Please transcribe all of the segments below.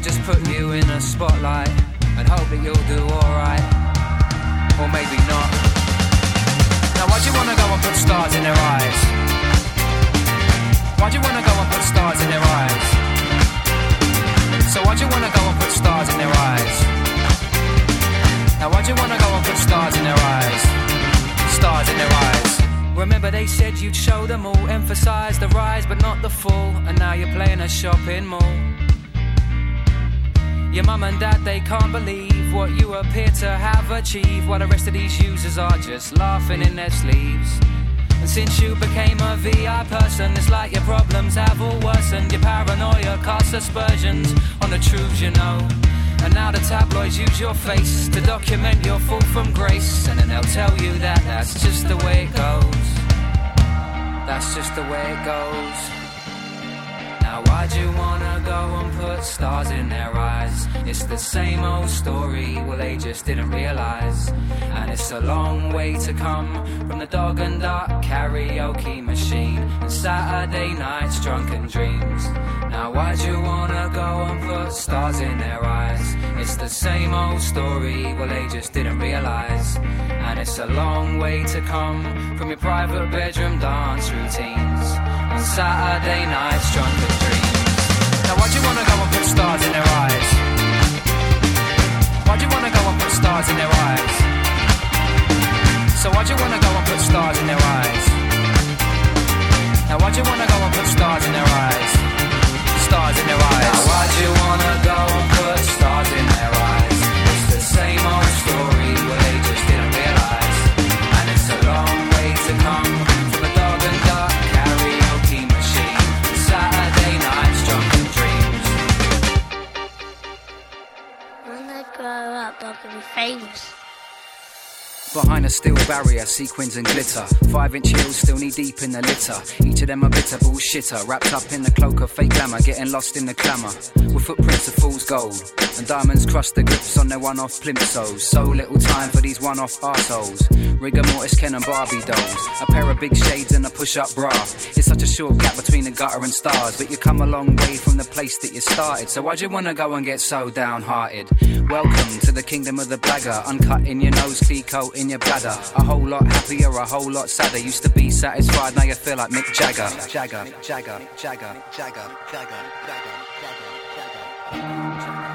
they'll just put you in a spotlight and hope that you'll do alright. Or maybe not. Now why'd you wanna go and put stars in their eyes? Why'd you wanna go and put stars in their eyes? So why'd you wanna go and put stars in their eyes? Now why'd you wanna go and put stars in their eyes? Stars in their eyes. Remember they said you'd show them all, emphasize the rise but not the fall, and now you're playing a shopping mall. Your mum and dad, they can't believe what you appear to have achieved, while the rest of these users are just laughing in their sleeves. And since you became a VI person, it's like your problems have all worsened. Your paranoia casts aspersions on the truths you know. And now the tabloids use your face to document your fall from grace. And then they'll tell you that that's just the way it goes. That's just the way it goes. Why'd you wanna go and put stars in their eyes? It's the same old story, well they just didn't realise. And it's a long way to come from the dog and duck karaoke machine and Saturday nights drunken dreams. Now why'd you wanna go and put stars in their eyes? It's the same old story, well they just didn't realise. And it's a long way to come from your private bedroom dance routines on Saturday nights drunken dreams. Why'd you wanna go and put stars in their eyes? Why'd you wanna go and put stars in their eyes? So why'd you wanna go and put stars in their eyes? Now why'd you wanna go and put stars in their eyes? Stars in their eyes. Now why'd you wanna go and put stars in their eyes? It's the same old story up, I'm gonna be famous. Behind a steel barrier, sequins and glitter. Five inch heels still knee deep in the litter. Each of them a bitter bullshitter. Wrapped up in the cloak of fake glamour, getting lost in the clamour. With footprints of fool's gold. And diamonds crush the grips on their one off plimsolls. So little time for these one off arseholes. Rigor mortis, Ken and Barbie dolls. A pair of big shades and a push up bra. It's such a short gap between the gutter and stars. But you come a long way from the place that you started. So why'd you wanna go and get so downhearted? Welcome to the kingdom of the blagger. Uncut in your nose, clear coat in your bladder. A whole lot happier, a whole lot sadder. Used to be satisfied, now you feel like Mick Jagger. Jagger, Jagger, Jagger, Jagger, Jagger, Jagger, Jagger. damn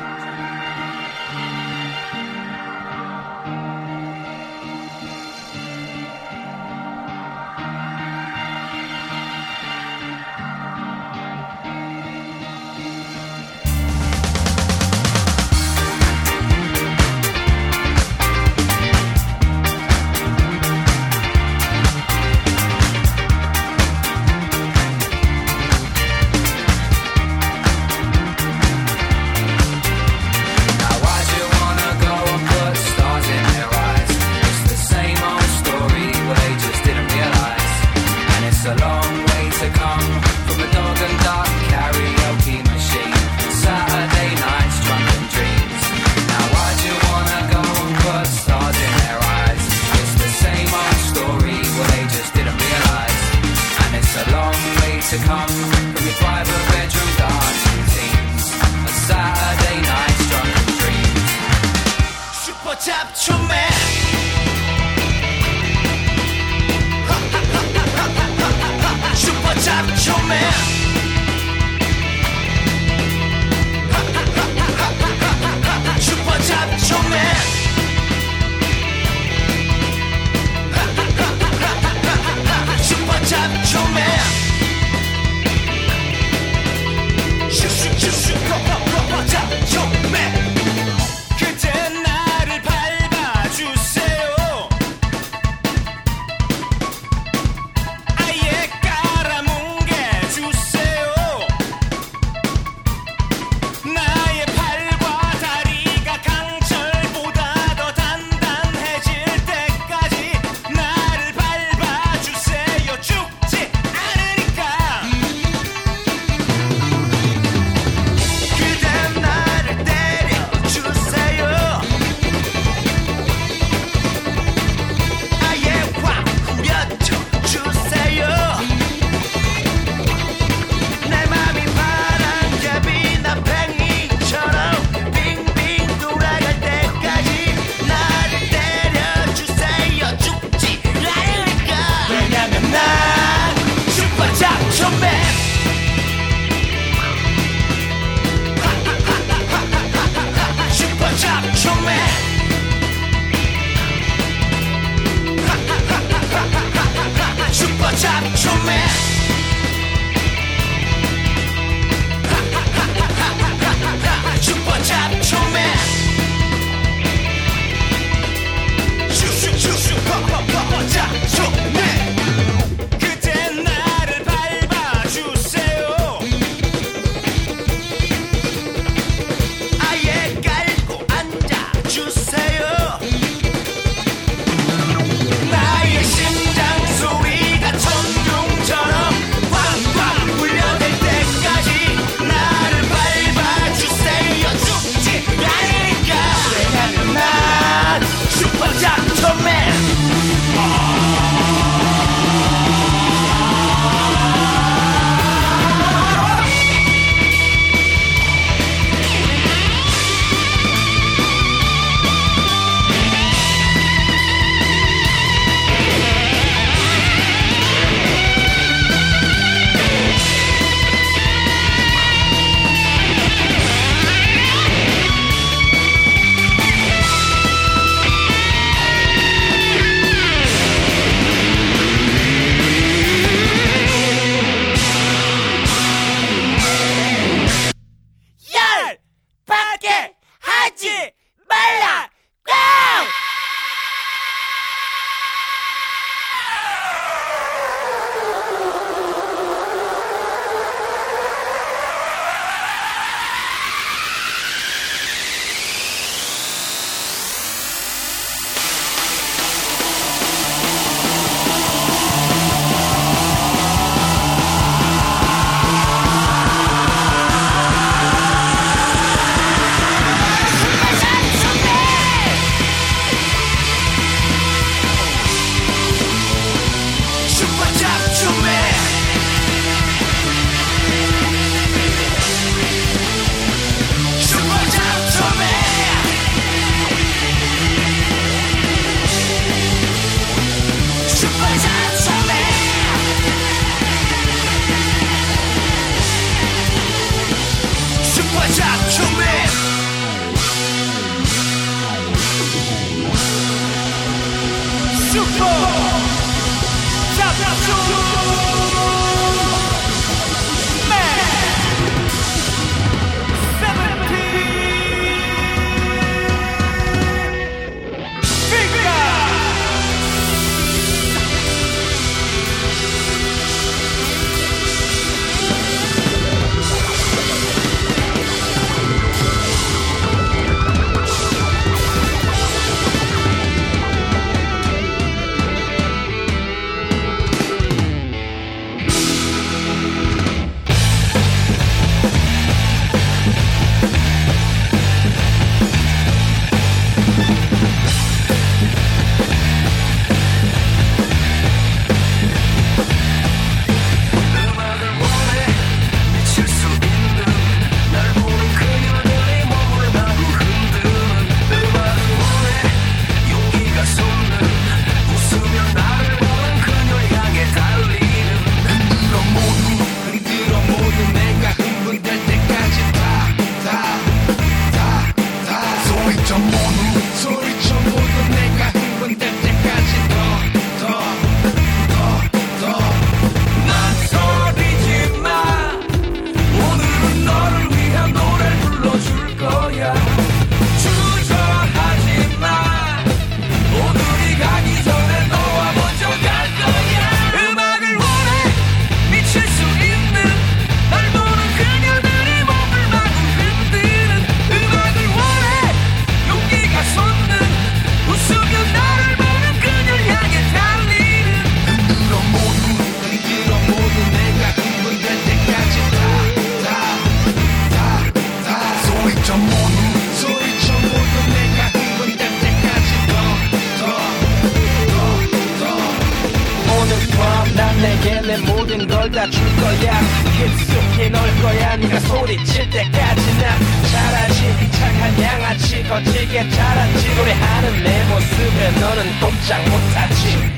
받아줄 거야. 그 깊숙이 넣을 거야. 네가 소리칠 때까지 난 잘하지. 창한 양아치 거칠게 자란 지구리 하는 내 모습에 너는 꼼짝 못하지.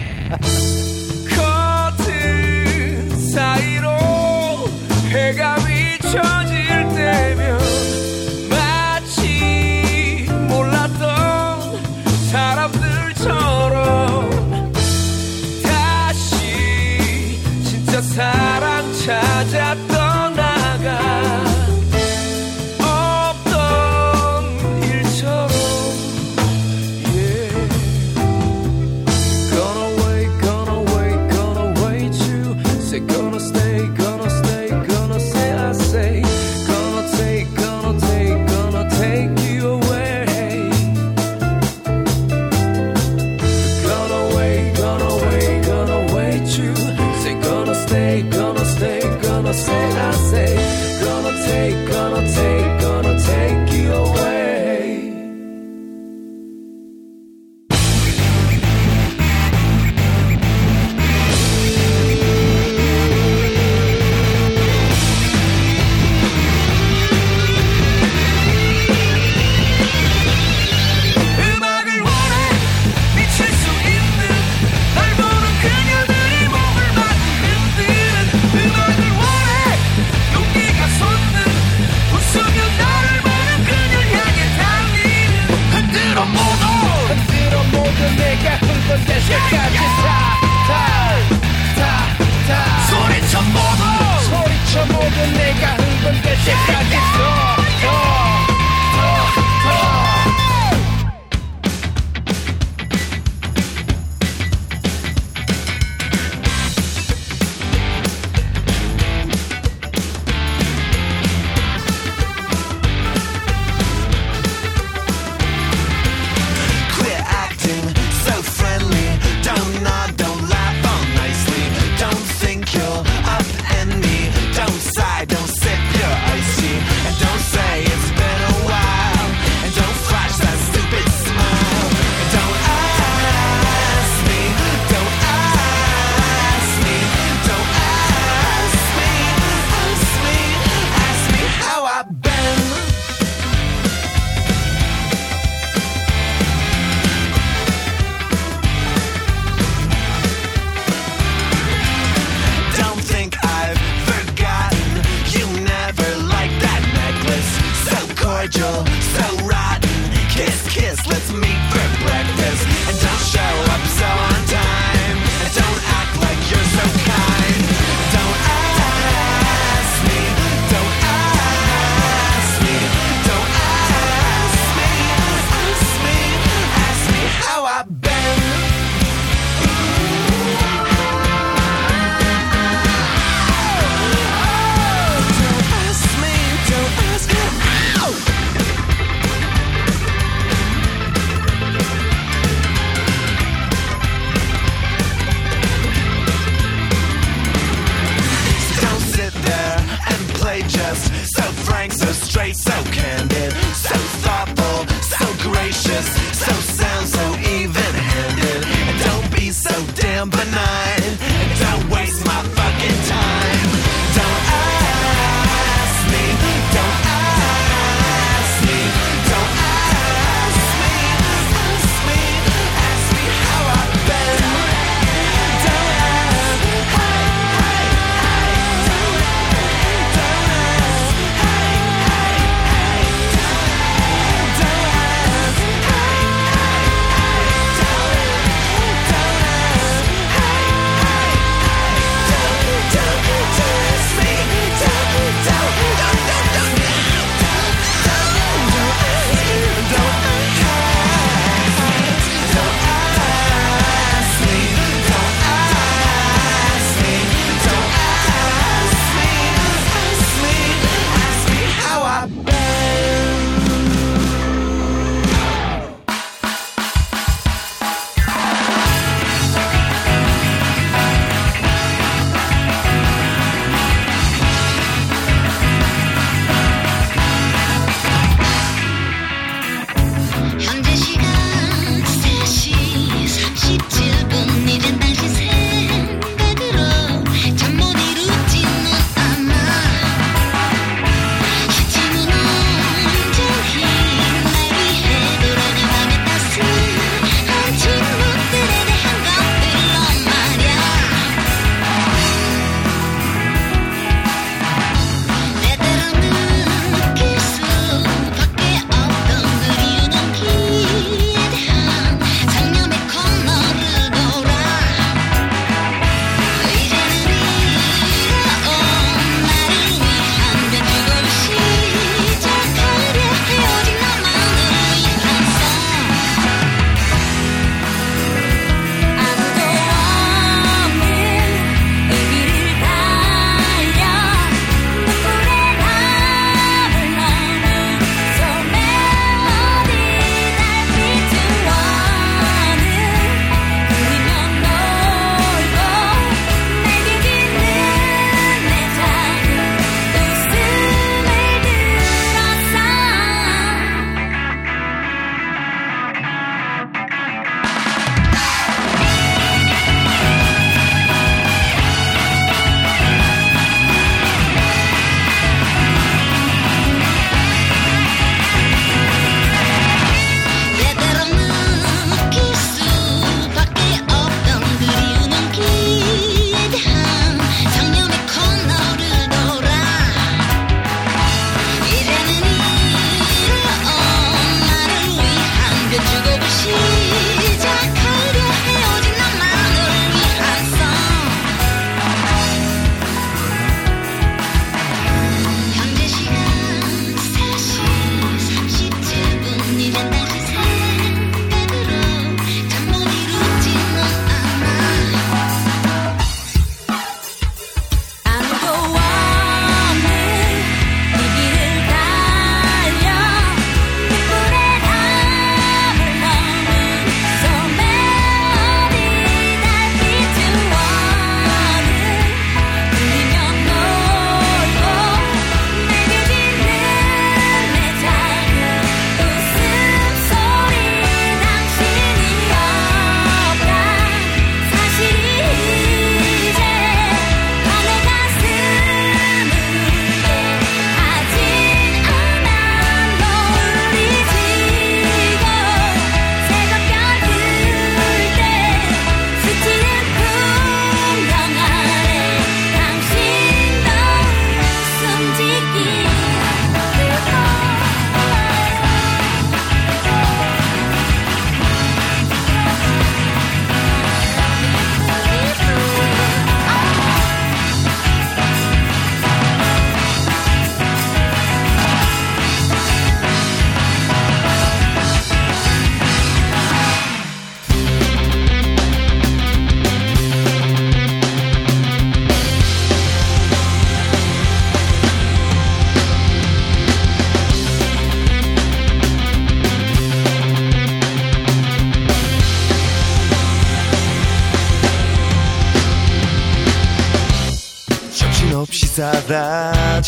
커튼 사이로 해가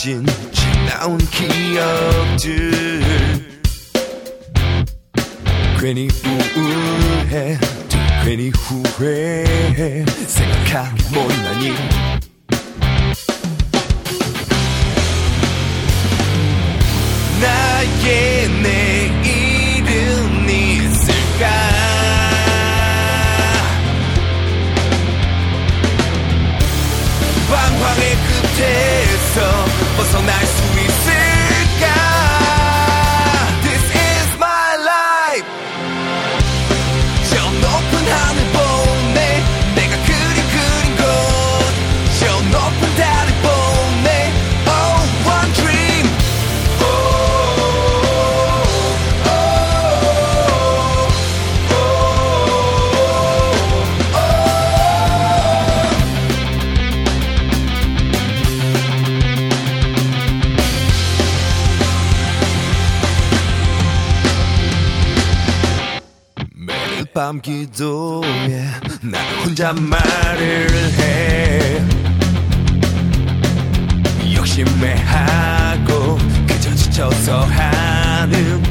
사라진 지나온 기억들. 괜히 우울해 두 괜히 후회해. 생각하기 못나니. 나의 내일은 있을까? 방황의 끝에서 벗어날 수 있을까 밤 기도에 나 혼자 말을 해. 욕심내하고 그저 지쳐서 하는